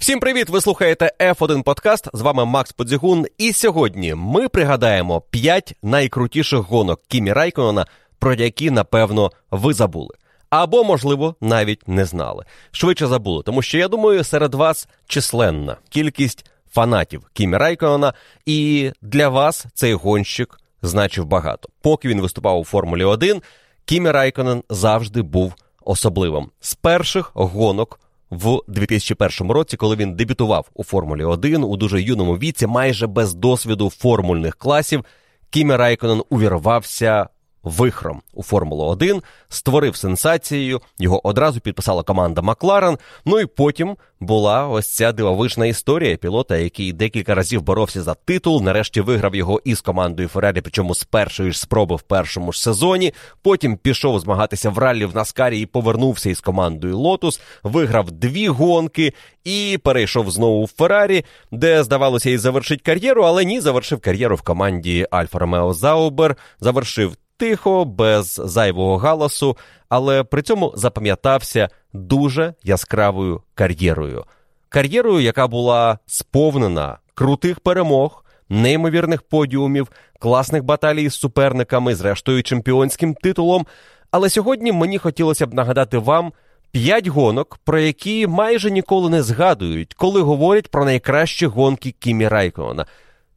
Всім привіт! Ви слухаєте F1 подкаст. З вами Макс Подзігун. І сьогодні ми пригадаємо 5 найкрутіших гонок Кімі Райконена, про які, напевно, ви забули. Або, можливо, навіть не знали. Швидше забули, тому що я думаю, серед вас численна кількість фанатів Кімі Райконена, і для вас цей гонщик значив багато. Поки він виступав у Формулі 1, Кімі Райконен завжди був особливим. З перших гонок в 2001 році, коли він дебютував у Формулі 1 у дуже юному віці, майже без досвіду формульних класів, Кімі Райконен увірвався вихром у Формулу 1, створив сенсацію, його одразу підписала команда Макларен. Ну і потім була ось ця дивовижна історія пілота, який декілька разів боровся за титул. Нарешті виграв його із командою Феррарі, причому з першої ж спроби в першому ж сезоні. Потім пішов змагатися в раллі в Наскарі і повернувся із командою Лотус, виграв дві гонки і перейшов знову в Феррарі, де здавалося і завершить кар'єру, але ні, завершив кар'єру в команді Альфа Ромео Заубер, завершив тихо, без зайвого галасу, але при цьому запам'ятався дуже яскравою кар'єрою. Кар'єрою, яка була сповнена крутих перемог, неймовірних подіумів, класних баталій з суперниками, зрештою чемпіонським титулом. Але сьогодні мені хотілося б нагадати вам п'ять гонок, про які майже ніколи не згадують, коли говорять про найкращі гонки Кімі Райкона.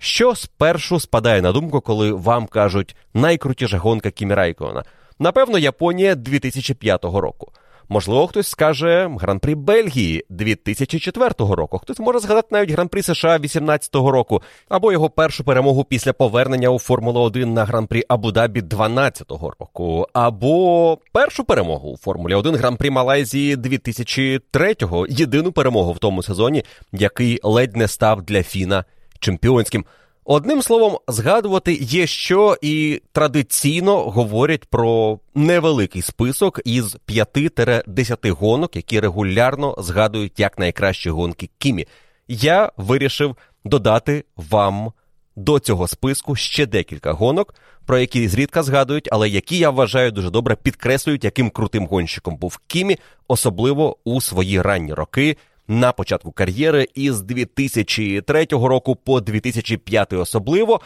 Що спершу спадає на думку, коли вам кажуть найкрутіша гонка Кімі Райкона? Напевно, Японія 2005 року. Можливо, хтось скаже Гран-прі Бельгії 2004 року. Хтось може згадати навіть Гран-прі США 2018 року, або його першу перемогу після повернення у Формулу 1 на Гран-прі Абу-Дабі 2012 року, або першу перемогу у Формулі 1 Гран-прі Малайзії 2003 єдину перемогу в тому сезоні, який ледь не став для Фіна чемпіонським. Одним словом, згадувати є що і традиційно говорять про невеликий список із 5-10 гонок, які регулярно згадують як найкращі гонки Кімі. Я вирішив додати вам до цього списку ще декілька гонок, про які зрідка згадують, але які я вважаю дуже добре підкреслюють, яким крутим гонщиком був Кімі, особливо у свої ранні роки на початку кар'єри із 2003 року по 2005 особливо.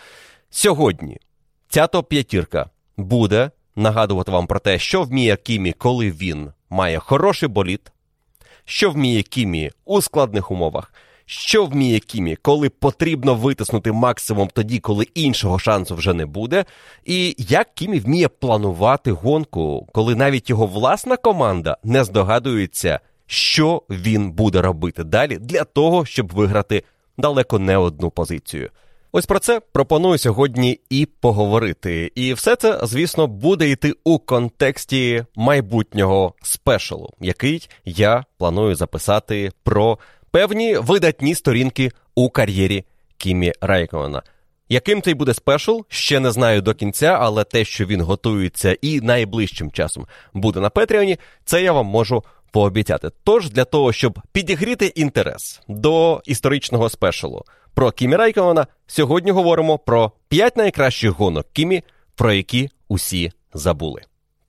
Сьогодні ця топ-п'ятірка буде нагадувати вам про те, що вміє Кімі, коли він має хороший боліт, що вміє Кімі у складних умовах. Що вміє Кімі, коли потрібно витиснути максимум тоді, коли іншого шансу вже не буде, і як Кімі вміє планувати гонку, коли навіть його власна команда не здогадується, що він буде робити далі для того, щоб виграти далеко не одну позицію. Ось про це пропоную сьогодні і поговорити. І все це, звісно, буде йти у контексті майбутнього спешалу, який я планую записати про певні видатні сторінки у кар'єрі Кімі Райкона. Яким цей буде спешл, ще не знаю до кінця, але те, що він готується і найближчим часом буде на Петріоні, це я вам можу пообіцяти. Тож для того, щоб підігріти інтерес до історичного спешалу про Кімі Райкована, сьогодні говоримо про 5 найкращих гонок Кімі, про які усі забули.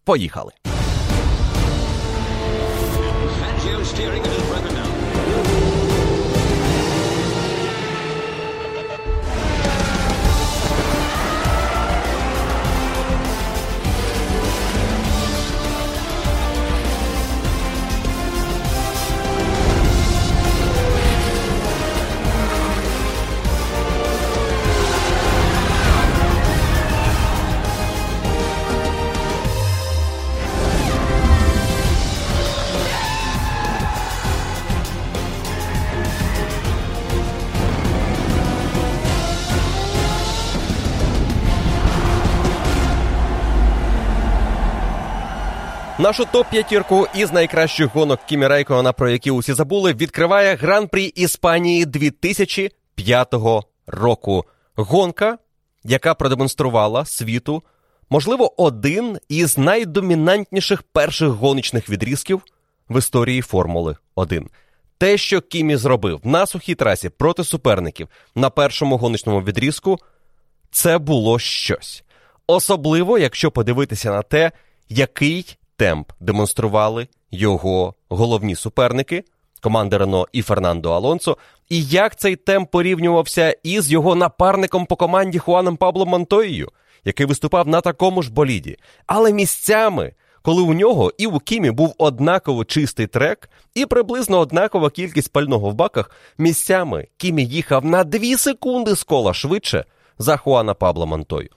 Поїхали! Нашу топ-п'ятірку із найкращих гонок Кімі Рейкона, про які усі забули, відкриває гран-прі Іспанії 2005 року. Гонка, яка продемонструвала світу, можливо, один із найдомінантніших перших гоночних відрізків в історії Формули 1. Те, що Кімі зробив на сухій трасі проти суперників на першому гоночному відрізку, це було щось. Особливо, якщо подивитися на те, який темп демонстрували його головні суперники, команди Рено і Фернандо Алонсо, і як цей темп порівнювався із його напарником по команді Хуаном Пабло Монтоєю, який виступав на такому ж боліді. Але місцями, коли у нього і у Кімі був однаково чистий трек, і приблизно однакова кількість пального в баках, місцями Кімі їхав на 2 секунди з кола швидше за Хуана Пабло Монтою.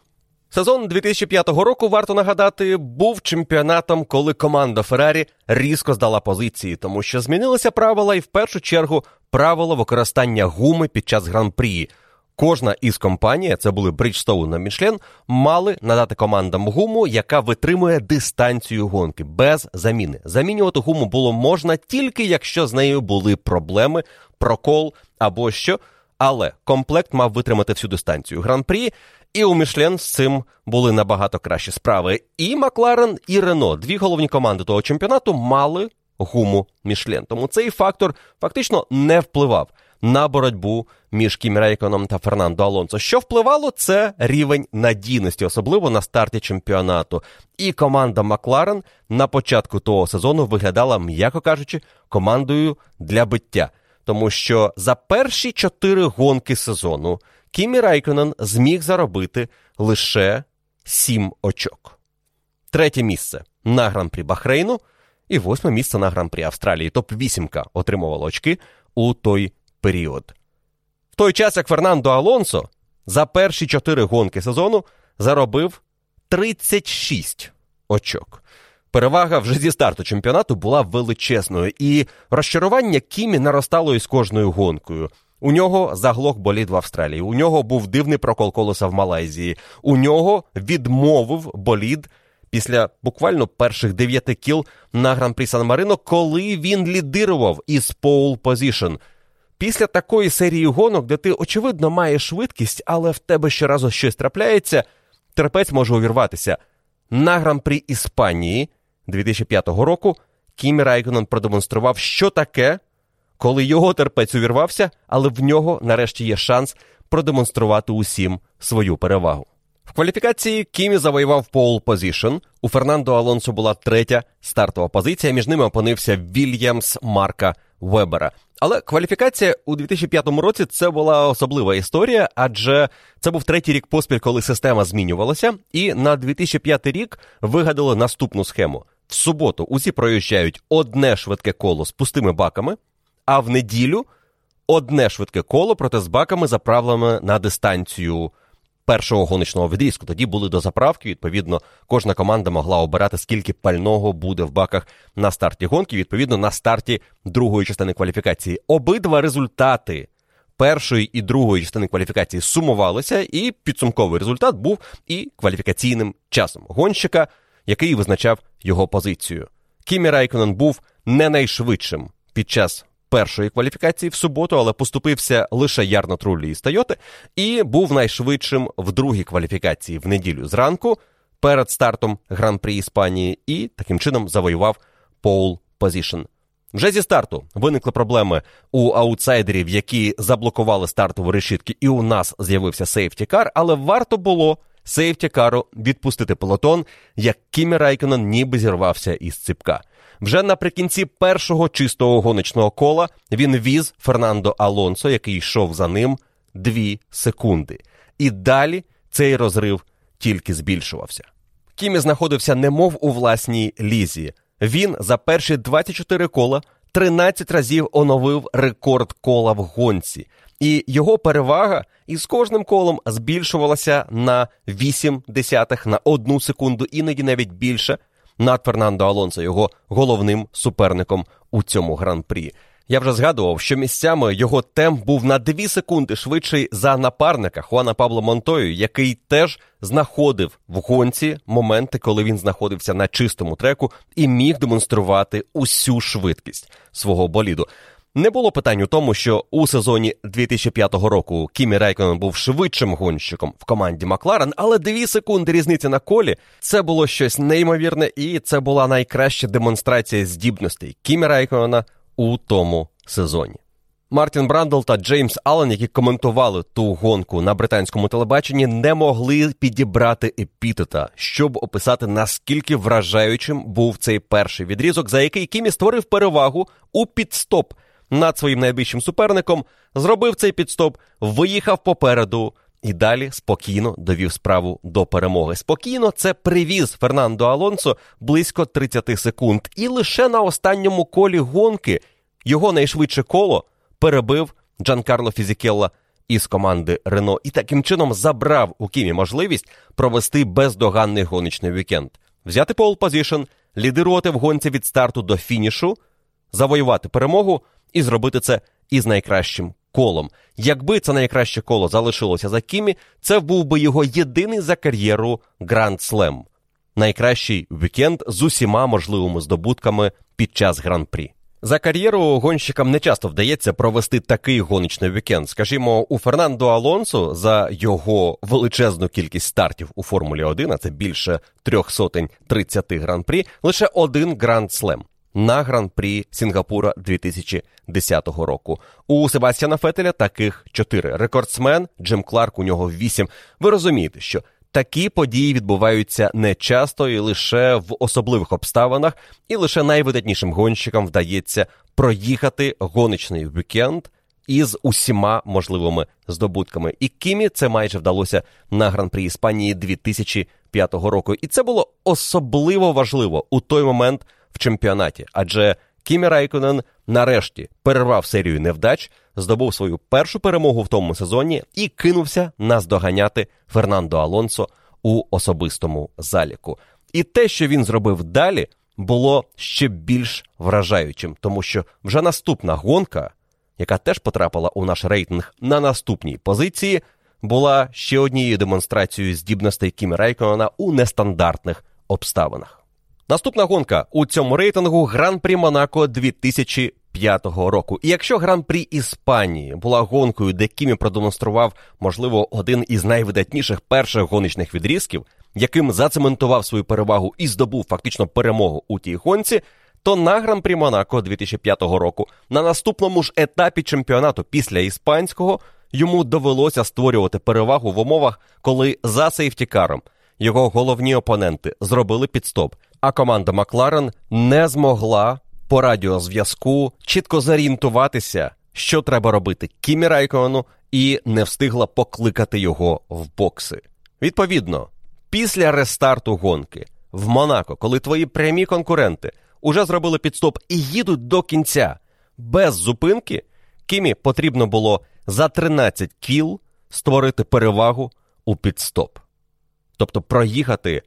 Сезон 2005 року, варто нагадати, був чемпіонатом, коли команда Феррарі різко здала позиції, тому що змінилися правила, і в першу чергу правила використання гуми під час гран-прі. Кожна із компаній, це були Bridgestone та Michelin, мали надати командам гуму, яка витримує дистанцію гонки без заміни. Замінювати гуму було можна тільки якщо з нею були проблеми, прокол або що. Але комплект мав витримати всю дистанцію гран-прі, і у Мішлен з цим були набагато кращі справи. І Макларен, і Рено, дві головні команди того чемпіонату, мали гуму Мішлен. Тому цей фактор фактично не впливав на боротьбу між Кімі Рейконом та Фернандо Алонсо. Що впливало, це рівень надійності, особливо на старті чемпіонату. І команда Макларен на початку того сезону виглядала, м'яко кажучи, командою для биття. Тому що за перші чотири гонки сезону Кімі Райконен зміг заробити лише сім очок. Третє місце на гран-прі Бахрейну і восьме місце на гран-прі Австралії. Топ 8 отримувало очки у той період. В той час, як Фернандо Алонсо за перші чотири гонки сезону заробив 36 очок. Перевага вже зі старту чемпіонату була величезною, і розчарування Кімі наростало із кожною гонкою. У нього заглох болід в Австралії. У нього був дивний прокол колеса в Малайзії. У нього відмовив болід після буквально перших дев'яти кіл на гран-прі Сан Марино, коли він лідирував із Pole Position. Після такої серії гонок, де ти, очевидно, маєш швидкість, але в тебе щоразу щось трапляється, терпець може увірватися. На гран-прі Іспанії 2005 року Кімі Райконен продемонстрував, що таке коли його терпець увірвався, але в нього нарешті є шанс продемонструвати усім свою перевагу. В кваліфікації Кімі завоював pole position. У Фернандо Алонсо була третя стартова позиція. Між ними опинився Вільямс Марка Вебера. Але кваліфікація у 2005 році це була особлива історія, адже це був третій рік поспіль, коли система змінювалася, і на 2005 рік вигадали наступну схему. В суботу усі проїжджають одне швидке коло з пустими баками а в неділю одне швидке коло, проте з баками заправленими на дистанцію першого гоночного відрізку. Тоді були до заправки. Відповідно, кожна команда могла обирати, скільки пального буде в баках на старті гонки, відповідно, на старті другої частини кваліфікації. Обидва результати. Першої і другої частини кваліфікації сумувалися, і підсумковий результат був і кваліфікаційним часом гонщика, який визначав його позицію. Кімі Райконен був не найшвидшим під час першої кваліфікації в суботу, але поступився лише Ярно Труллі із Тойоти, і був найшвидшим в другій кваліфікації в неділю зранку перед стартом гран-прі Іспанії і таким чином завоював pole position. Вже зі старту виникли проблеми у аутсайдерів, які заблокували стартові решітки, і у нас з'явився safety car, але варто було safety car у відпустити пелотон, як Кімі Райконен ніби зірвався із ципка. Вже наприкінці першого чистого гоночного кола він віз Фернандо Алонсо, який йшов за ним дві секунди. І далі цей розрив тільки збільшувався. Кімі знаходився немов у власній лізі. Він за перші 24 кола 13 разів оновив рекорд кола в гонці, і його перевага із кожним колом збільшувалася на 8 десятих на одну секунду, іноді навіть більше над Фернандо Алонсо, його головним суперником у цьому гран-прі. Я вже згадував, що місцями його темп був на 2 секунди швидший за напарника Хуана Пабло Монтою, який теж знаходив в гонці моменти, коли він знаходився на чистому треку і міг демонструвати усю швидкість свого боліду. Не було питань у тому, що у сезоні 2005 року Кімі Рейконен був швидшим гонщиком в команді Макларен, але дві секунди різниці на колі це було щось неймовірне, і це була найкраща демонстрація здібностей Кімі Рейконена у тому сезоні. Мартін Брандл та Джеймс Аллен, які коментували ту гонку на британському телебаченні, не могли підібрати епітета, щоб описати наскільки вражаючим був цей перший відрізок, за який Кімі створив перевагу у підстоп над своїм найбільшим суперником, зробив цей піт-стоп, виїхав попереду і далі спокійно довів справу до перемоги. Спокійно це привіз Фернандо Алонсо близько 30 секунд. І лише на останньому колі гонки його найшвидше коло перебив Джанкарло Фізікелла із команди Рено і таким чином забрав у Кімі можливість провести бездоганний гоночний вікенд, взяти pole position, лідирувати в гонці від старту до фінішу, завоювати перемогу і зробити це із найкращим колом. Якби це найкраще коло залишилося за Кімі, це був би його єдиний за кар'єру Гранд Слем. Найкращий вікенд з усіма можливими здобутками під час гран-прі. За кар'єру гонщикам не часто вдається провести такий гоночний вікенд. Скажімо, у Фернандо Алонсо за його величезну кількість стартів у Формулі 1, а це більше трьох сотень 30 гран-прі, лише один гранд слем на гран-прі Сінгапура 2010 року. У Себастьяна Феттеля таких чотири. Рекордсмен Джим Кларк, у нього вісім. Ви розумієте, що такі події відбуваються не часто і лише в особливих обставинах, і лише найвидатнішим гонщикам вдається проїхати гоночний вікенд із усіма можливими здобутками. І Кімі це майже вдалося на гран-прі Іспанії 2005 року. І це було особливо важливо у той момент в чемпіонаті, адже Кімі Райконен нарешті перервав серію невдач, здобув свою першу перемогу в тому сезоні і кинувся наздоганяти Фернандо Алонсо у особистому заліку. І те, що він зробив далі, було ще більш вражаючим, тому що вже наступна гонка, яка теж потрапила у наш рейтинг на наступній позиції, була ще однією демонстрацією здібностей Кімі Райконена у нестандартних обставинах. Наступна гонка у цьому рейтингу Гран-прі Монако 2005 року. І якщо Гран-прі Іспанії була гонкою, де Кімі продемонстрував, можливо, один із найвидатніших перших гоночних відрізків, яким зацементував свою перевагу і здобув фактично перемогу у тій гонці, то на Гран-прі Монако 2005 року на наступному ж етапі чемпіонату після іспанського йому довелося створювати перевагу в умовах, коли за сейфтікаром його головні опоненти зробили підстоп а команда Макларен не змогла по радіозв'язку чітко зорієнтуватися, що треба робити Кімі Райкону, і не встигла покликати його в бокси. Відповідно, після рестарту гонки в Монако, коли твої прямі конкуренти уже зробили підстоп і їдуть до кінця без зупинки, Кімі потрібно було за 13 кіл створити перевагу у підстоп. Тобто проїхати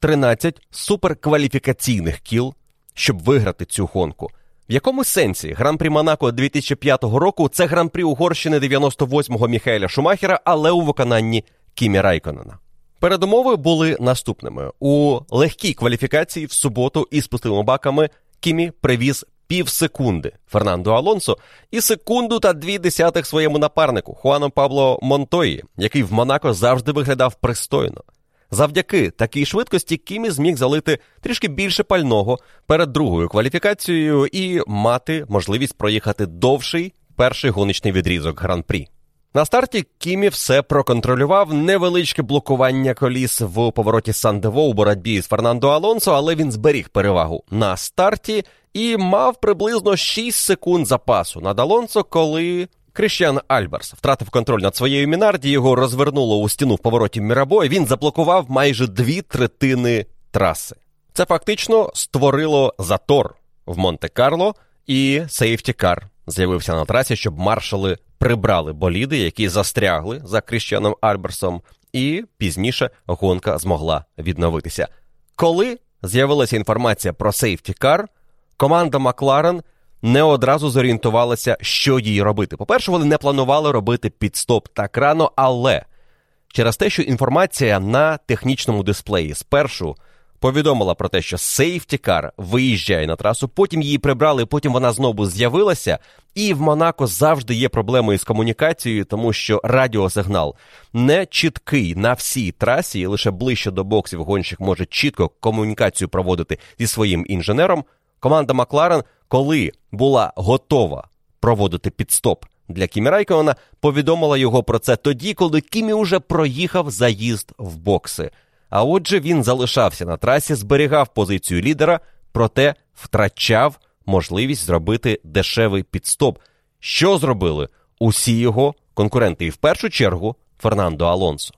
13 суперкваліфікаційних кіл, щоб виграти цю гонку. В якому сенсі гран-прі Монако 2005 року це гран-прі Угорщини 98-го Міхаеля Шумахера, але у виконанні Кімі Райконена. Передумови були наступними: у легкій кваліфікації в суботу із пустими баками Кімі привіз пів секунди Фернандо Алонсо і секунду та дві десятих своєму напарнику Хуану Пабло Монтої, який в Монако завжди виглядав пристойно. Завдяки такій швидкості Кімі зміг залити трішки більше пального перед другою кваліфікацією і мати можливість проїхати довший перший гоночний відрізок гран-прі. На старті Кімі все проконтролював невеличке блокування коліс в повороті Сандево у боротьбі з Фернандо Алонсо, але він зберіг перевагу на старті і мав приблизно 6 секунд запасу над Алонсо, коли Кріщан Альберс втратив контроль над своєю Мінарді, його розвернуло у стіну в повороті Мірабо, і він заблокував майже дві третини траси. Це фактично створило затор в Монте-Карло, і сейфтікар з'явився на трасі, щоб маршали прибрали боліди, які застрягли за Кріщаном Альберсом, і пізніше гонка змогла відновитися. Коли з'явилася інформація про сейфтікар, команда Макларен не одразу зорієнтувалася, що їй робити. По-перше, вони не планували робити підстоп так рано, але через те, що інформація на технічному дисплеї спершу повідомила про те, що Car виїжджає на трасу, потім її прибрали, потім вона знову з'явилася. І в Монако завжди є проблеми із комунікацією, тому що радіосигнал не чіткий на всій трасі, і лише ближче до боксів гонщик може чітко комунікацію проводити зі своїм інженером. Команда Макларен коли була готова проводити підстоп для Кімі Райкона, повідомила його про це тоді, коли Кімі уже проїхав заїзд в бокси. А отже, він залишався на трасі, зберігав позицію лідера, проте втрачав можливість зробити дешевий підстоп. Що зробили усі його конкуренти, і в першу чергу Фернандо Алонсо.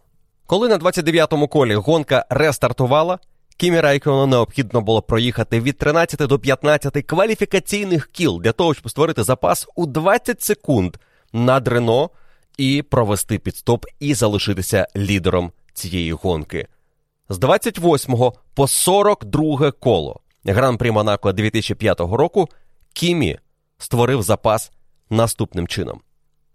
Коли на 29-му колі гонка рестартувала, Кімі Райкону необхідно було проїхати від 13 до 15 кваліфікаційних кіл для того, щоб створити запас у 20 секунд над Рено і провести підстоп і залишитися лідером цієї гонки. З 28 по 42 коло Гран-прі Монако 2005 року Кімі створив запас наступним чином.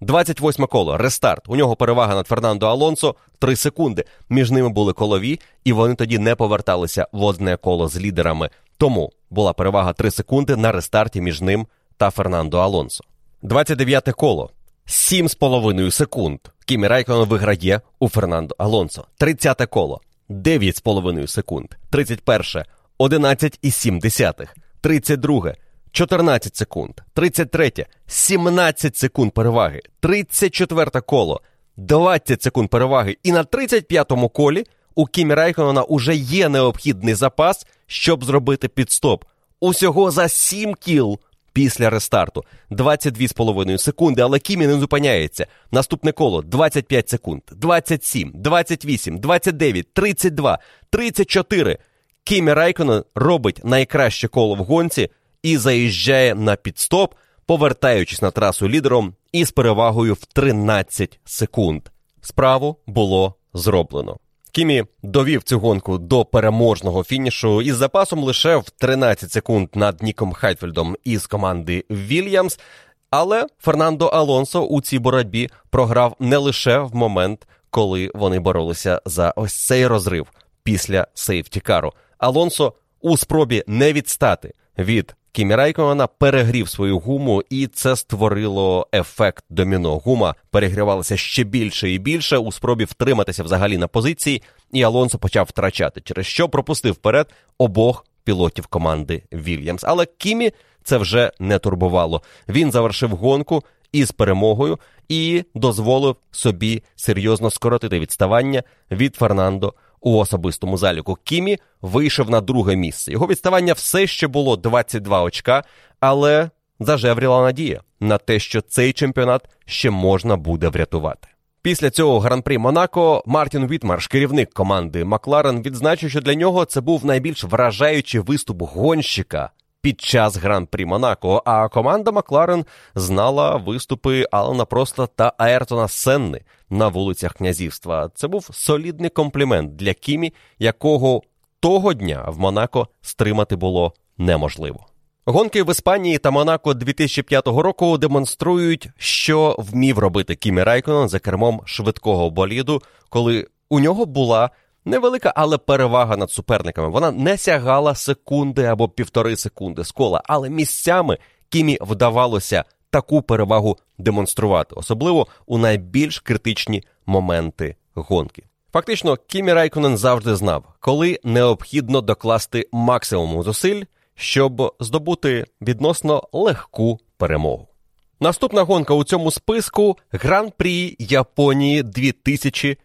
28 коло, рестарт. У нього перевага над Фернандо Алонсо 3 секунди. Між ними були колові, і вони тоді не поверталися в одне коло з лідерами. Тому була перевага 3 секунди на рестарті між ним та Фернандо Алонсо. 29 коло. 7,5 секунд. Кімі Райкон виграє у Фернандо Алонсо. 30 коло. 9,5 секунд. 31. 11,7. 32. 14 секунд, 33, 17 секунд переваги, 34 коло, 20 секунд переваги. І на 35-му колі у Кімі Райконена уже є необхідний запас, щоб зробити підстоп. Усього за 7 кіл після рестарту. 22,5 секунди, але Кімі не зупиняється. Наступне коло. 25 секунд, 27, 28, 29, 32, 34. Кімі Райконен робить найкраще коло в гонці і заїжджає на піт-стоп, повертаючись на трасу лідером із перевагою в 13 секунд. Справу було зроблено. Кімі довів цю гонку до переможного фінішу із запасом лише в 13 секунд над Ніком Хайдфельдом із команди Вільямс. Але Фернандо Алонсо у цій боротьбі програв не лише в момент, коли вони боролися за ось цей розрив після сейфтікару. Алонсо у спробі не відстати від Кімі Райкона перегрів свою гуму, і це створило ефект доміно. Гума перегрівалася ще більше і більше у спробі втриматися взагалі на позиції, і Алонсо почав втрачати, через що пропустив вперед обох пілотів команди Вільямс. Але Кімі це вже не турбувало. Він завершив гонку із перемогою і дозволив собі серйозно скоротити відставання від Фернандо у особистому заліку Кімі вийшов на друге місце. Його відставання все ще було 22 очка, але зажевріла надія на те, що цей чемпіонат ще можна буде врятувати. Після цього гран-прі Монако Мартін Вітмарш, керівник команди Макларен, відзначив, що для нього це був найбільш вражаючий виступ гонщика під час гран-прі Монако. А команда Макларен знала виступи Алана Проста та Аертона Сенни на вулицях князівства. Це був солідний комплімент для Кімі, якого того дня в Монако стримати було неможливо. Гонки в Іспанії та Монако 2005 року демонструють, що вмів робити Кімі Райконен за кермом швидкого боліду, коли у нього була невелика, але перевага над суперниками. Вона не сягала секунди або півтори секунди з кола, але місцями Кімі вдавалося таку перевагу демонструвати, особливо у найбільш критичні моменти гонки. Фактично, Кімі Райконен завжди знав, коли необхідно докласти максимум зусиль, щоб здобути відносно легку перемогу. Наступна гонка у цьому списку Гран-прі Японії 2000 2007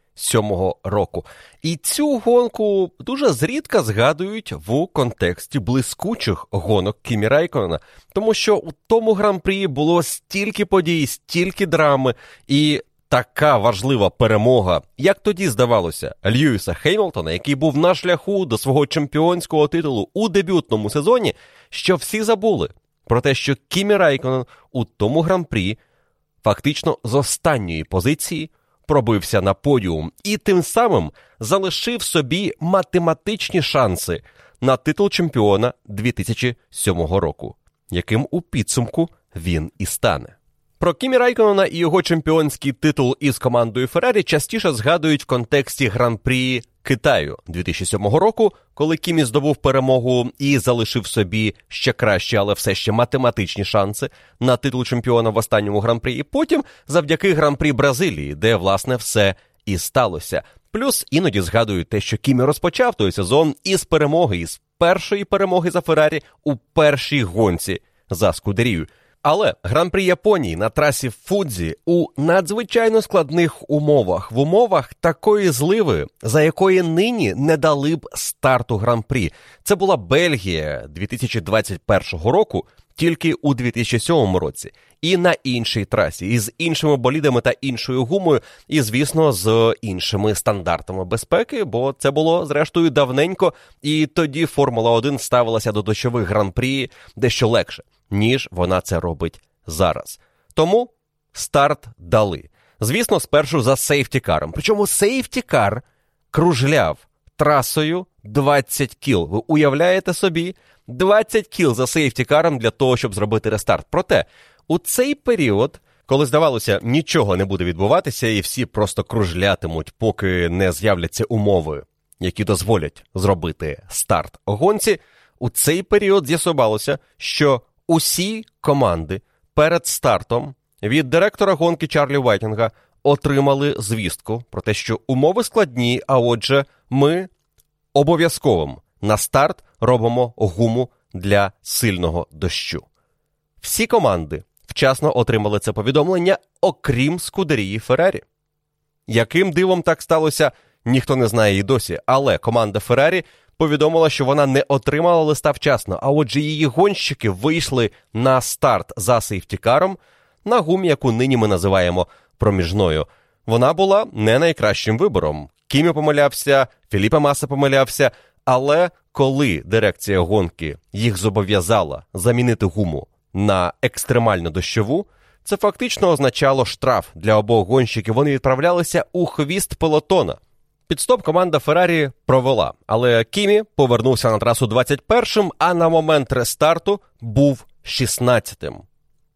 року. І цю гонку дуже зрідка згадують в контексті блискучих гонок Кімі Райконена, тому що у тому гран-прі було стільки подій, стільки драми і. Така важлива перемога, як тоді здавалося, Льюіса Хеймлтона, який був на шляху до свого чемпіонського титулу у дебютному сезоні, що всі забули про те, що Кімі Райконен у тому гран-прі фактично з останньої позиції пробився на подіум і тим самим залишив собі математичні шанси на титул чемпіона 2007 року, яким у підсумку він і стане. Про Кімі Райконона і його чемпіонський титул із командою Феррарі частіше згадують в контексті гран-прі Китаю 2007 року, коли Кімі здобув перемогу і залишив собі ще кращі, але все ще математичні шанси на титул чемпіона в останньому гран-прі. І потім завдяки гран-прі Бразилії, де власне все і сталося. Плюс іноді згадують те, що Кімі розпочав той сезон із перемоги, із першої перемоги за Феррарі у першій гонці за Скудерію. Але гран-прі Японії на трасі Фудзі у надзвичайно складних умовах, в умовах такої зливи, за якої нині не дали б старту гран-прі. Це була Бельгія 2021 року. тільки у 2007 році, і на іншій трасі, із іншими болідами та іншою гумою, і, звісно, з іншими стандартами безпеки, бо це було зрештою давненько, і тоді Формула 1 ставилася до дощових гран-прі дещо легше, ніж вона це робить зараз. Тому старт дали. Звісно, спершу за сейфтікаром. Причому сейфтікар кружляв трасою 20 кіл. Ви уявляєте собі? 20 кіл за сейфті-каром для того, щоб зробити рестарт. Проте у цей період, коли здавалося, нічого не буде відбуватися, і всі просто кружлятимуть, поки не з'являться умови, які дозволять зробити старт гонці, у цей період з'ясувалося, що усі команди перед стартом від директора гонки Чарлі Вайтінга отримали звістку про те, що умови складні, а отже, ми обов'язковим на старт робимо гуму для сильного дощу. Всі команди вчасно отримали це повідомлення, окрім Скудерії Феррарі. Яким дивом так сталося, ніхто не знає і досі, але команда Феррарі повідомила, що вона не отримала листа вчасно, а отже, її гонщики вийшли на старт за сейфтікаром на гумі, яку нині ми називаємо проміжною. Вона була не найкращим вибором. Кімі помилявся, Філіпа Маса помилявся, але коли дирекція гонки їх зобов'язала замінити гуму на екстремально дощову, це фактично означало штраф для обох гонщиків. Вони відправлялися у хвіст пелотона. Підстоп команда Феррарі провела, але Кімі повернувся на трасу 21-м, а на момент рестарту був 16-тим.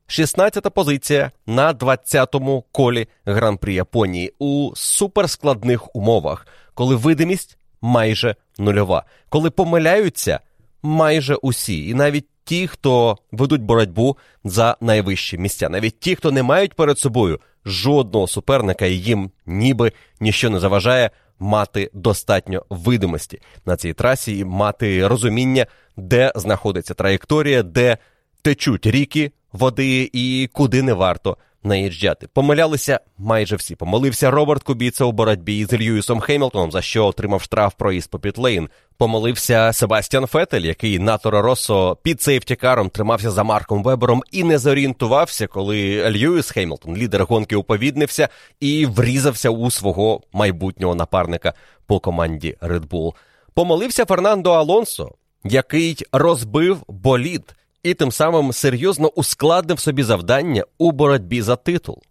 16-та позиція на 20-му колі Гран-прі Японії у суперскладних умовах, коли видимість майже нульова, коли помиляються майже усі, і навіть ті, хто ведуть боротьбу за найвищі місця, навіть ті, хто не мають перед собою жодного суперника, і їм ніби ніщо не заважає мати достатньо видимості на цій трасі і мати розуміння, де знаходиться траєкторія, де течуть ріки води і куди не варто наїжджати. Помилялися майже всі. Помилився Роберт Кубіца у боротьбі з Льюісом Хемілтоном, за що отримав штраф проїзд по Пітлейн. Помилився Себастьян Фетель, який на Торо Россо під сейфтікаром тримався за Марком Вебером і не зорієнтувався, коли Льюіс Хемілтон, лідер гонки, уповіднився і врізався у свого майбутнього напарника по команді Red Bull. Помилився Фернандо Алонсо, який розбив болід і тим самим серйозно ускладнив собі завдання у боротьбі за титул.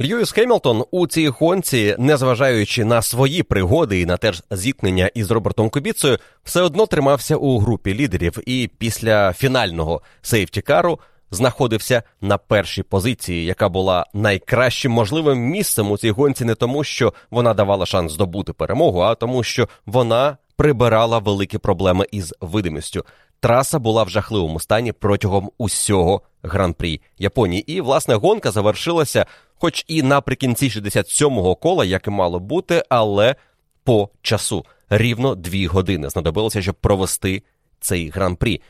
Льюіс Хемілтон у цій гонці, незважаючи на свої пригоди і на теж зіткнення із Робертом Кубіцею, все одно тримався у групі лідерів і після фінального сейфтікару знаходився на першій позиції, яка була найкращим можливим місцем у цій гонці, не тому, що вона давала шанс здобути перемогу, а тому, що вона прибирала великі проблеми із видимістю. Траса була в жахливому стані протягом усього гран-прі Японії. І, власне, гонка завершилася, хоч і наприкінці 67-го кола, як і мало бути, але по часу рівно дві години знадобилося, щоб провести цей гран-прі.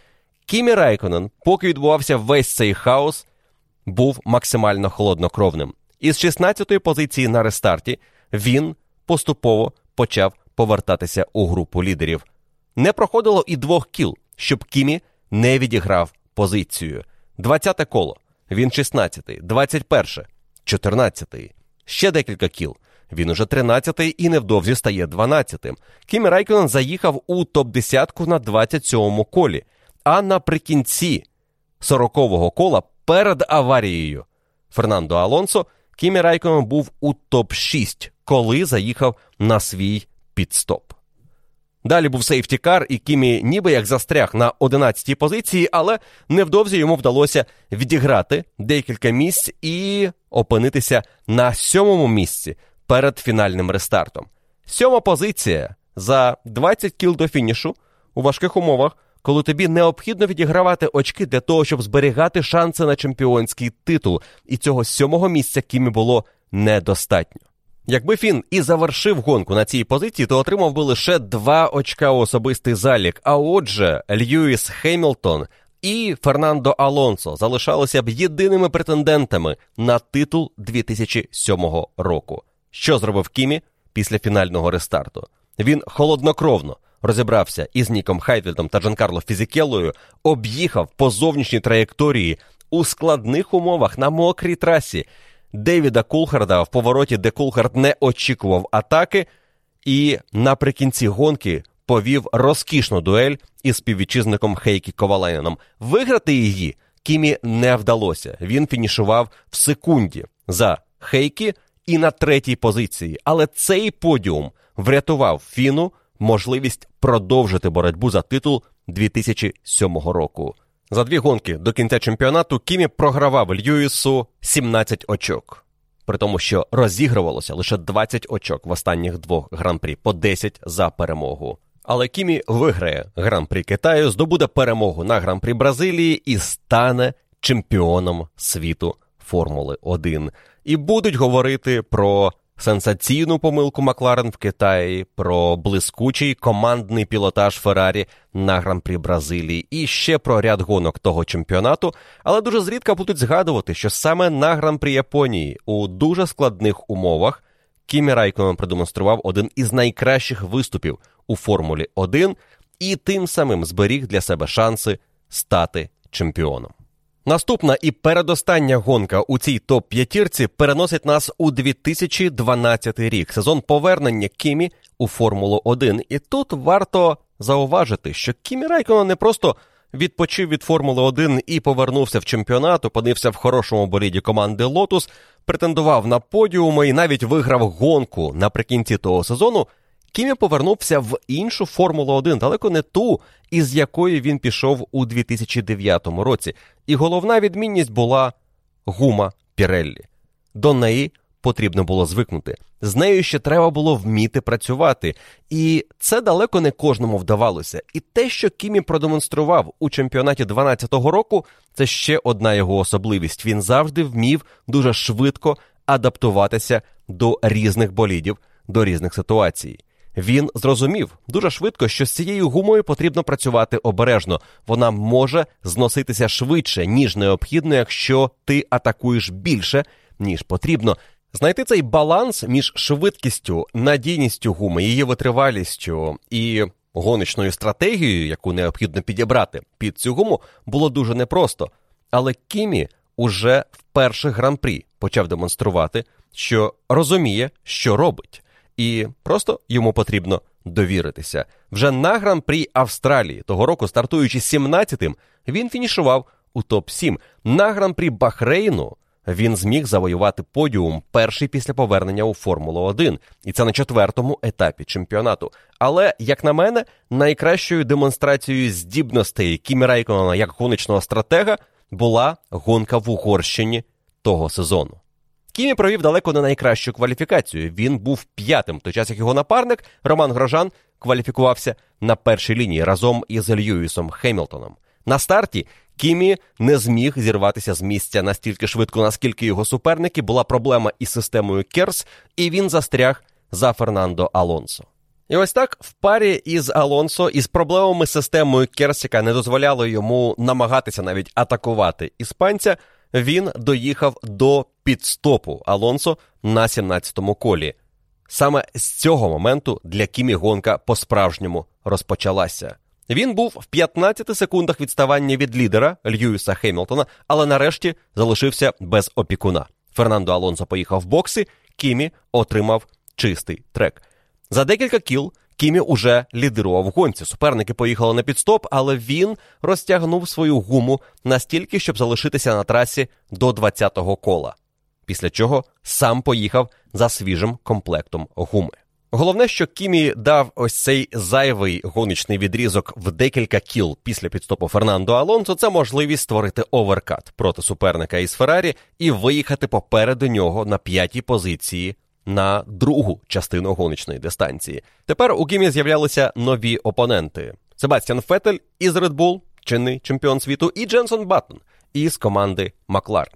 Кімі Райконен, поки відбувався весь цей хаос, був максимально холоднокровним. Із 16-ї позиції на рестарті він поступово почав повертатися у групу лідерів. Не проходило і двох кіл щоб Кімі не відіграв позицію. 20-те коло. Він 16-й, 21-й, 14-й. Ще декілька кіл. Він уже 13-й і невдовзі стає 12-тим. Кімі Райконен заїхав у топ-10 на 27-му колі. А наприкінці 40-го кола перед аварією Фернандо Алонсо Кімі Райконен був у топ-6, коли заїхав на свій підстоп. Далі був сейфтікар, і Кімі ніби як застряг на 11-й позиції, але невдовзі йому вдалося відіграти декілька місць і опинитися на сьомому місці перед фінальним рестартом. Сьома позиція за 20 кіл до фінішу у важких умовах, коли тобі необхідно відігравати очки для того, щоб зберігати шанси на чемпіонський титул. І цього сьомого місця Кімі було недостатньо. Якби Фін і завершив гонку на цій позиції, то отримав би лише два очка у особистий залік. А отже, Льюіс Хемілтон і Фернандо Алонсо залишалися б єдиними претендентами на титул 2007 року. Що зробив Кімі після фінального рестарту? Він холоднокровно розібрався із Ніком Хайтвільдом та Джанкарло Фізікелою, об'їхав по зовнішній траєкторії у складних умовах на мокрій трасі Девіда Култхарда в повороті, де Култхард не очікував атаки, і наприкінці гонки повів розкішну дуель із співвітчизником Хейккі Коваляйненом. Виграти її Кімі не вдалося. Він фінішував в секунді за Хейккі і на третій позиції. Але цей подіум врятував фіну можливість продовжити боротьбу за титул 2007 року. За дві гонки до кінця чемпіонату Кімі програвав Льюісу 17 очок, при тому, що розігрувалося лише 20 очок в останніх двох гран-прі по 10 за перемогу. Але Кімі виграє гран-прі Китаю, здобуде перемогу на гран-прі Бразилії і стане чемпіоном світу Формули 1. І будуть говорити про сенсаційну помилку Макларен в Китаї, про блискучий командний пілотаж Феррарі на гран-прі Бразилії і ще про ряд гонок того чемпіонату, але дуже зрідка будуть згадувати, що саме на гран-прі Японії у дуже складних умовах Кімі Райконен продемонстрував один із найкращих виступів у Формулі 1 і тим самим зберіг для себе шанси стати чемпіоном. Наступна і передостання гонка у цій топ-п'ятірці переносить нас у 2012 рік, сезон повернення Кімі у Формулу 1. І тут варто зауважити, що Кімі Райкона не просто відпочив від Формули 1 і повернувся в чемпіонат, опинився в хорошому боліді команди Лотус, претендував на подіуми і навіть виграв гонку наприкінці того сезону. Кімі повернувся в іншу Формулу 1, далеко не ту, із якої він пішов у 2009 році. І головна відмінність була гума Піреллі. До неї потрібно було звикнути. З нею ще треба було вміти працювати. І це далеко не кожному вдавалося. І те, що Кімі продемонстрував у чемпіонаті 2012 року, це ще одна його особливість. Він завжди вмів дуже швидко адаптуватися до різних болідів, до різних ситуацій. Він зрозумів дуже швидко, що з цією гумою потрібно працювати обережно. Вона може зноситися швидше, ніж необхідно, якщо ти атакуєш більше, ніж потрібно. Знайти цей баланс між швидкістю, надійністю гуми, її витривалістю і гоночною стратегією, яку необхідно підібрати під цю гуму, було дуже непросто. Але Кімі уже в перших гран-прі почав демонструвати, що розуміє, що робить і просто йому потрібно довіритися. Вже на гран-прі Австралії того року, стартуючи 17-тим, він фінішував у топ-7. На гран-прі Бахрейну він зміг завоювати подіум перший після повернення у Формулу 1, і це на четвертому етапі чемпіонату. Але, як на мене, найкращою демонстрацією здібностей Кімі Райконена як гоночного стратега була гонка в Угорщині того сезону. Кімі провів далеко не найкращу кваліфікацію. Він був п'ятим, той час як його напарник Роман Грожан кваліфікувався на першій лінії разом із Льюісом Хемілтоном. На старті Кімі не зміг зірватися з місця настільки швидко, наскільки його суперники була проблема із системою Керс, і він застряг за Фернандо Алонсо. І ось так в парі із Алонсо із проблемами системою Керсіка не дозволяло йому намагатися навіть атакувати іспанця. Він доїхав до підстопу Алонсо на 17-му колі. Саме з цього моменту для Кімі гонка по-справжньому розпочалася. Він був в 15 секундах відставання від лідера Льюіса Хемілтона, але нарешті залишився без опікуна. Фернандо Алонсо поїхав в бокси, Кімі отримав чистий трек. За декілька кіл Кімі уже лідирував гонці. Суперники поїхали на підстоп, але він розтягнув свою гуму настільки, щоб залишитися на трасі до 20-го кола. Після чого сам поїхав за свіжим комплектом гуми. Головне, що Кімі дав ось цей зайвий гоночний відрізок в декілька кіл після пітстопу Фернандо Алонсо, це можливість створити оверкат проти суперника із Феррарі і виїхати попереду нього на п'ятій позиції на другу частину гоночної дистанції. Тепер у Кімі з'являлися нові опоненти: Себастьян Фетель із Red Bull, чинний чемпіон світу, і Дженсон Баттон із команди Макларен.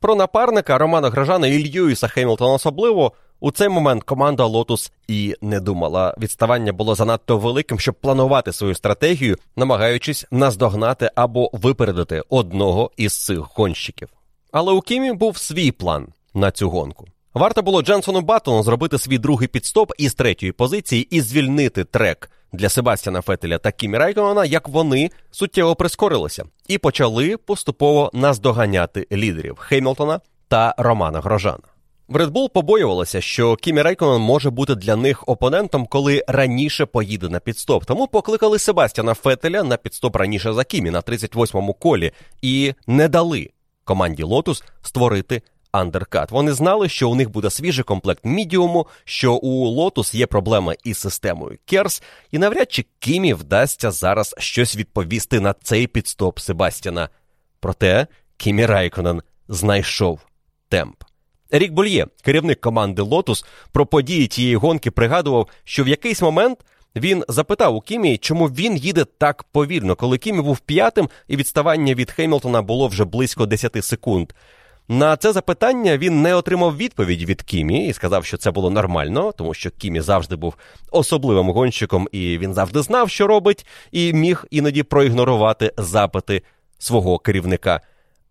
Про напарника Романа Гражана і Льюіса Хемілтона особливо у цей момент команда Лотус і не думала. Відставання було занадто великим, щоб планувати свою стратегію, намагаючись наздогнати або випередити одного із цих гонщиків. Але у Кімі був свій план на цю гонку. Варто було Дженсону Баттону зробити свій другий підстоп із третьої позиції і звільнити трек для Себастьяна Фетеля та Кімі Райконена, як вони суттєво прискорилися і почали поступово наздоганяти лідерів Хеймлтона та Романа Грожана. В Red Bull побоювалося, що Кімі Райконен може бути для них опонентом, коли раніше поїде на пітстоп. Тому покликали Себастьяна Фетеля на пітстоп раніше за Кімі на 38-му колі і не дали команді Лотус створити андеркат. Вони знали, що у них буде свіжий комплект мідіуму, що у Лотус є проблема із системою Керс, і навряд чи Кімі вдасться зараз щось відповісти на цей пітстоп Себастьяна. Проте Кімі Райконен знайшов темп. Ерік Бульє, керівник команди Лотус, про події тієї гонки пригадував, що в якийсь момент він запитав у Кімі, чому він їде так повільно, коли Кімі був п'ятим, і відставання від Хеймлтона було вже близько 10 секунд. На це запитання він не отримав відповідь від Кімі і сказав, що це було нормально, тому що Кімі завжди був особливим гонщиком, і він завжди знав, що робить, і міг іноді проігнорувати запити свого керівника.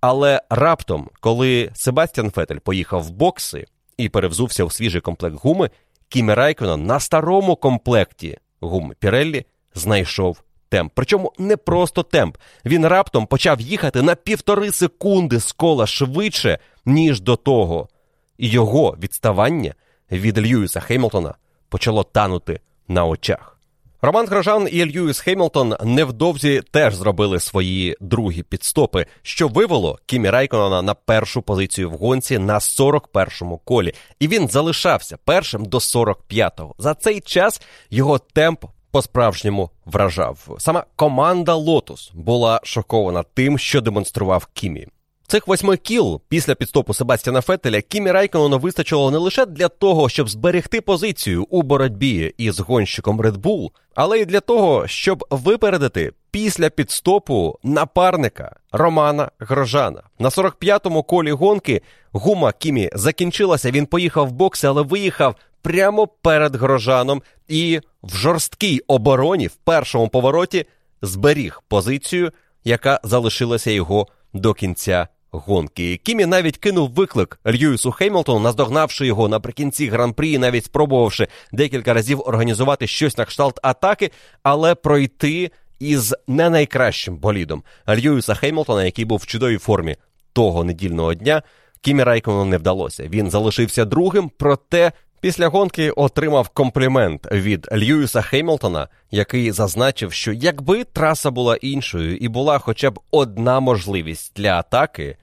Але раптом, коли Себастьян Фетель поїхав в бокси і перевзувся в свіжий комплект гуми, Кімі Райконен на старому комплекті гуми Піреллі знайшов темп. Причому не просто темп. Він раптом почав їхати на півтори секунди з кола швидше, ніж до того. І його відставання від Льюіса Хеймлтона почало танути на очах. Роман Грожан і Льюіс Хеймлтон невдовзі теж зробили свої другі підстопи, що вивело Кімі Райконона на першу позицію в гонці на 41-му колі, і він залишався першим до 45-го. За цей час його темп по-справжньому вражав. Сама команда Лотус була шокована тим, що демонстрував Кімі. Цих восьми кіл після підстопу Себастьяна Фетеля Кімі Райконону вистачило не лише для того, щоб зберегти позицію у боротьбі із гонщиком Red Bull, але й для того, щоб випередити після підстопу напарника Романа Грожана. На 45-му колі гонки гума Кімі закінчилася. Він поїхав в бокси, але виїхав прямо перед Грожаном і в жорсткій обороні в першому повороті зберіг позицію, яка залишилася його до кінця гонки. Кімі навіть кинув виклик Льюісу Хеймлтону, наздогнавши його наприкінці гран-прі, навіть спробувавши декілька разів організувати щось на кшталт атаки, але пройти із не найкращим болідом Льюіса Хеймлтона, який був в чудовій формі того недільного дня. Кімі Райконену не вдалося. Він залишився другим, проте Після гонки отримав комплімент від Льюіса Хеймлтона, який зазначив, що якби траса була іншою і була хоча б одна можливість для атаки,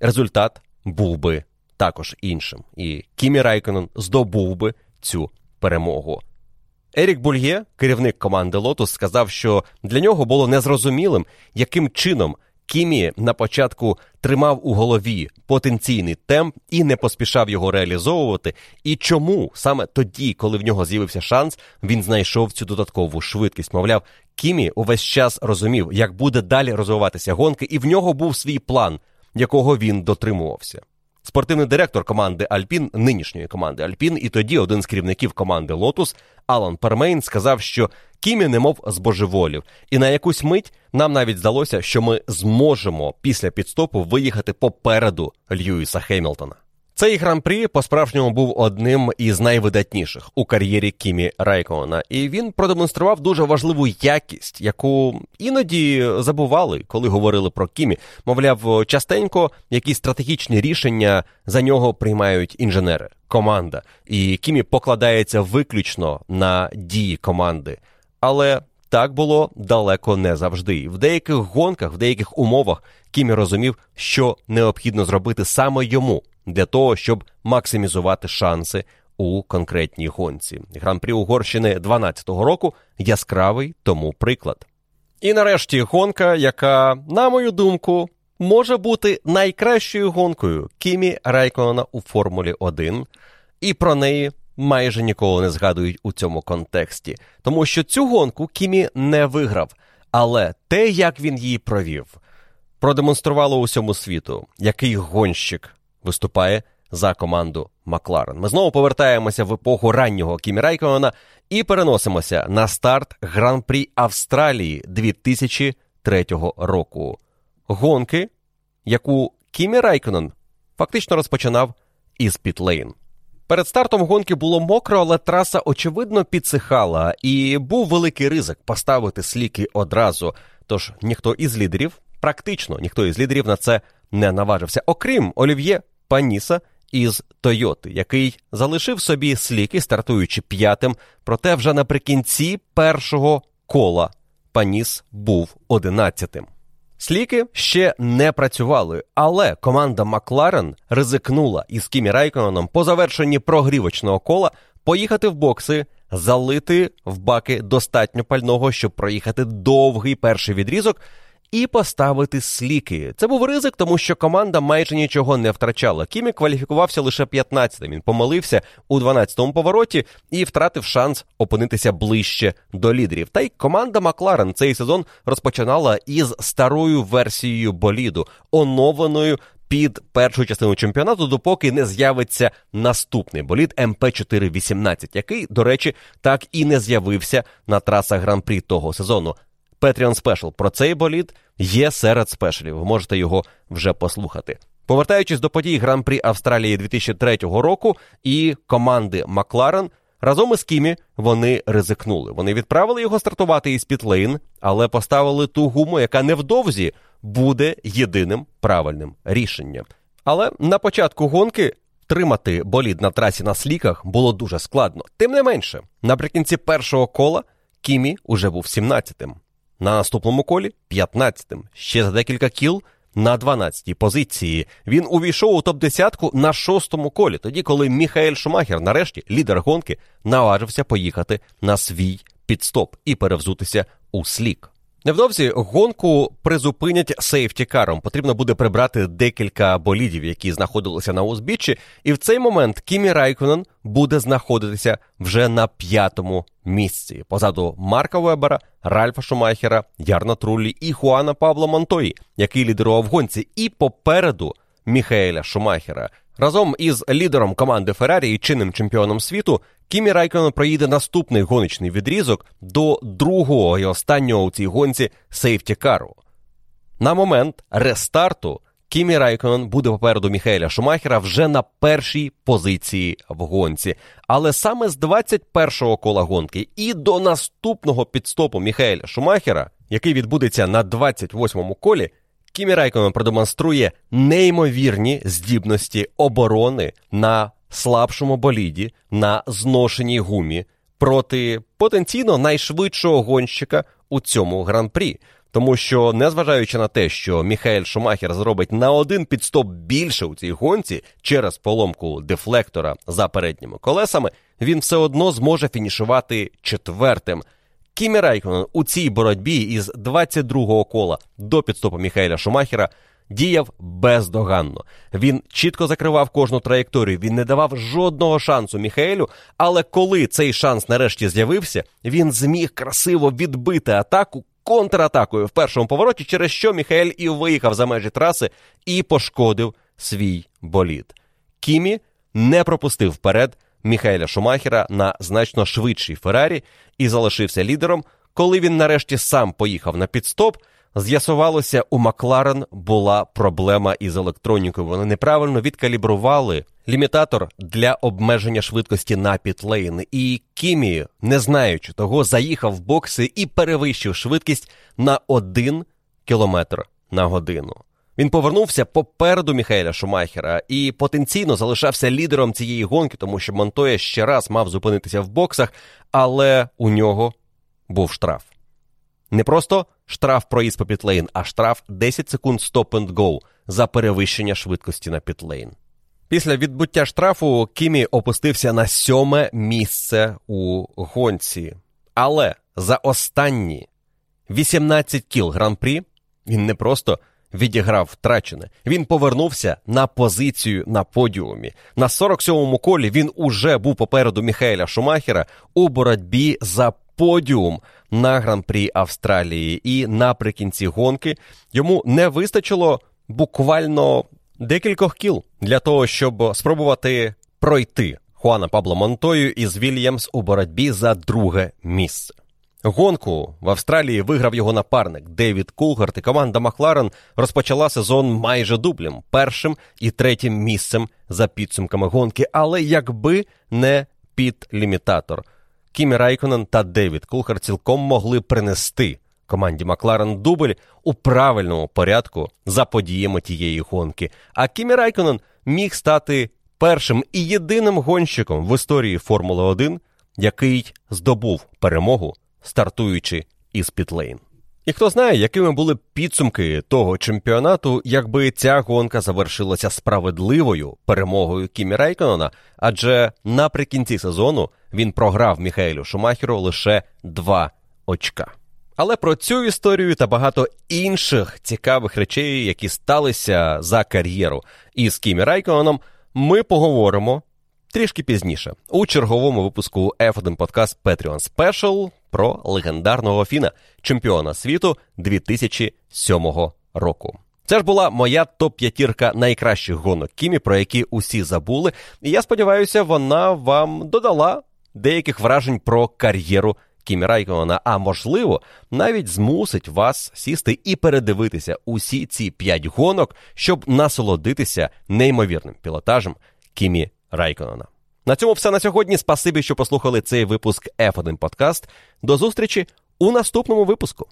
результат був би також іншим. І Кімі Райконен здобув би цю перемогу. Ерік Бульє, керівник команди Лотус, сказав, що для нього було незрозумілим, яким чином Кімі на початку тримав у голові потенційний темп і не поспішав його реалізовувати. І чому саме тоді, коли в нього з'явився шанс, він знайшов цю додаткову швидкість? Мовляв, Кімі увесь час розумів, як буде далі розвиватися гонки, і в нього був свій план, якого він дотримувався. Спортивний директор команди Альпін, нинішньої команди Альпін, і тоді один з керівників команди Лотус Алан Пермейн сказав, що Кімі немов збожеволів, і на якусь мить нам навіть здалося, що ми зможемо після піт-стопу виїхати попереду Льюіса Хемілтона. Цей гран-прі по-справжньому був одним із найвидатніших у кар'єрі Кімі Райконена, і він продемонстрував дуже важливу якість, яку іноді забували, коли говорили про Кімі. Мовляв, частенько якісь стратегічні рішення за нього приймають інженери, команда, і Кімі покладається виключно на дії команди. Але так було далеко не завжди. В деяких гонках, в деяких умовах Кімі розумів, що необхідно зробити саме йому для того, щоб максимізувати шанси у конкретній гонці. Гран-прі Угорщини 2012 року яскравий тому приклад. І нарешті гонка, яка, на мою думку, може бути найкращою гонкою Кімі Райкона у Формулі 1, і про неї майже ніколи не згадують у цьому контексті, тому що цю гонку Кімі не виграв. Але те, як він її провів, продемонструвало усьому світу, який гонщик виступає за команду Макларен. Ми знову повертаємося в епоху раннього Кімі Райкона і переносимося на старт Гран-прі Австралії 2003 року. Гонки, яку Кімі Райконен фактично розпочинав із Пітлейн. Перед стартом гонки було мокро, але траса очевидно підсихала, і був великий ризик поставити сліки одразу. Тож ніхто із лідерів, практично ніхто із лідерів на це не наважився, окрім Олів'є Паніса із Тойоти, який залишив собі сліки, стартуючи п'ятим. Проте вже наприкінці першого кола Паніс був одинадцятим. Сліки ще не працювали, але команда Макларен ризикнула із Кімі Райконом по завершенні прогрівочного кола поїхати в бокси, залити в баки достатньо пального, щоб проїхати довгий перший відрізок і поставити сліки. Це був ризик, тому що команда майже нічого не втрачала. Кімі кваліфікувався лише 15-тим. Він помилився у 12-му повороті і втратив шанс опинитися ближче до лідерів. Та й команда Макларен цей сезон розпочинала із старою версією боліду, оновленою. Під першу частину чемпіонату, допоки не з'явиться наступний болід МП418, який, до речі, так і не з'явився на трасах гран-прі того сезону. Patreon Special про цей болід є серед спешалів. Ви можете його вже послухати. Повертаючись до подій гран-прі Австралії 2003 року і команди Макларен. Разом із Кімі вони ризикнули. Вони відправили його стартувати із Пітлейн, але поставили ту гуму, яка невдовзі буде єдиним правильним рішенням. Але на початку гонки тримати болід на трасі на сліках було дуже складно. Тим не менше, наприкінці першого кола Кімі уже був 17-тим. На наступному колі 15-тим. Ще за декілька кіл на 12-й позиції. Він увійшов у топ-10 на шостому колі, тоді, коли Міхаель Шумахер, нарешті, лідер гонки, наважився поїхати на свій піт-стоп і перевзутися у слік. Невдовзі гонку призупинять сейфті-каром. Потрібно буде прибрати декілька болідів, які знаходилися на узбіччі, і в цей момент Кімі Райконен буде знаходитися вже на п'ятому місці. Позаду Марка Вебера, Ральфа Шумахера, Ярно Труллі і Хуана Пабло Монтої, який лідерував гонці, і попереду Міхаеля Шумахера. Разом із лідером команди Феррарі і чинним чемпіоном світу Кімі Райконен проїде наступний гоночний відрізок до другого і останнього у цій гонці сейфті-кару. На момент рестарту Кімі Райконен буде попереду Міхаеля Шумахера вже на першій позиції в гонці. Але саме з 21-го кола гонки і до наступного піт-стопу Міхаеля Шумахера, який відбудеться на 28-му колі, Кімі Райконен продемонструє неймовірні здібності оборони на слабшому боліді, на зношеній гумі проти потенційно найшвидшого гонщика у цьому гран-прі. Тому що, незважаючи на те, що Міхаель Шумахер зробить на один піт-стоп більше у цій гонці через поломку дефлектора за передніми колесами, він все одно зможе фінішувати четвертим. Кімі Райконен у цій боротьбі із 22-го кола до піт-стопу Міхаеля Шумахера діяв бездоганно. Він чітко закривав кожну траєкторію, він не давав жодного шансу Міхаелю. Але коли цей шанс нарешті з'явився, він зміг красиво відбити атаку контратакою в першому повороті, через що Міхаель і виїхав за межі траси і пошкодив свій болід. Кімі не пропустив вперед Міхаеля Шумахера на значно швидшій Феррарі і залишився лідером. Коли він нарешті сам поїхав на підстоп, з'ясувалося, у Макларен була проблема із електронікою. Вони неправильно відкалібрували лімітатор для обмеження швидкості на пітлейн. І Кімі, не знаючи того, заїхав в бокси і перевищив швидкість на один кілометр на годину. Він повернувся попереду Міхаеля Шумахера і потенційно залишався лідером цієї гонки, тому що Монтоя ще раз мав зупинитися в боксах, але у нього був штраф. Не просто штраф проїзд по пітлейн, а штраф 10 секунд стоп and go за перевищення швидкості на пітлейн. Після відбуття штрафу Кімі опустився на сьоме місце у гонці. Але за останні 18 кіл гран-прі він не просто відіграв втрачене. Він повернувся на позицію на подіумі. На 47-му колі він уже був попереду Міхаеля Шумахера у боротьбі за подіум на гран-прі Австралії. І наприкінці гонки йому не вистачило буквально декількох кіл для того, щоб спробувати пройти Хуана Пабло Монтою із Вільямс у боротьбі за друге місце. Гонку в Австралії виграв його напарник Девід Кулгарт, і команда Макларен розпочала сезон майже дублем, першим і третім місцем за підсумками гонки. Але якби не піт-лімітатор, Кімі Райконен та Девід Култхард цілком могли принести команді Макларен дубль у правильному порядку за подіями тієї гонки. А Кімі Райконен міг стати першим і єдиним гонщиком в історії Формули 1, який здобув перемогу, стартуючи із Пітлейн. І хто знає, якими були підсумки того чемпіонату, якби ця гонка завершилася справедливою перемогою Кімі Райконена, адже наприкінці сезону він програв Міхаелю Шумахеру лише два очка. Але про цю історію та багато інших цікавих речей, які сталися за кар'єру із Кімі Райконом, ми поговоримо трішки пізніше у черговому випуску F1 подкаст Patreon Special про легендарного Фіна, чемпіона світу 2007 року. Це ж була моя топ-п'ятірка найкращих гонок Кімі, про які усі забули. І я сподіваюся, вона вам додала деяких вражень про кар'єру Кімі Райкона, а можливо, навіть змусить вас сісти і передивитися усі ці п'ять гонок, щоб насолодитися неймовірним пілотажем Кімі Райконена. На цьому все на сьогодні. Спасибі, що послухали цей випуск F1 Подкаст. До зустрічі у наступному випуску.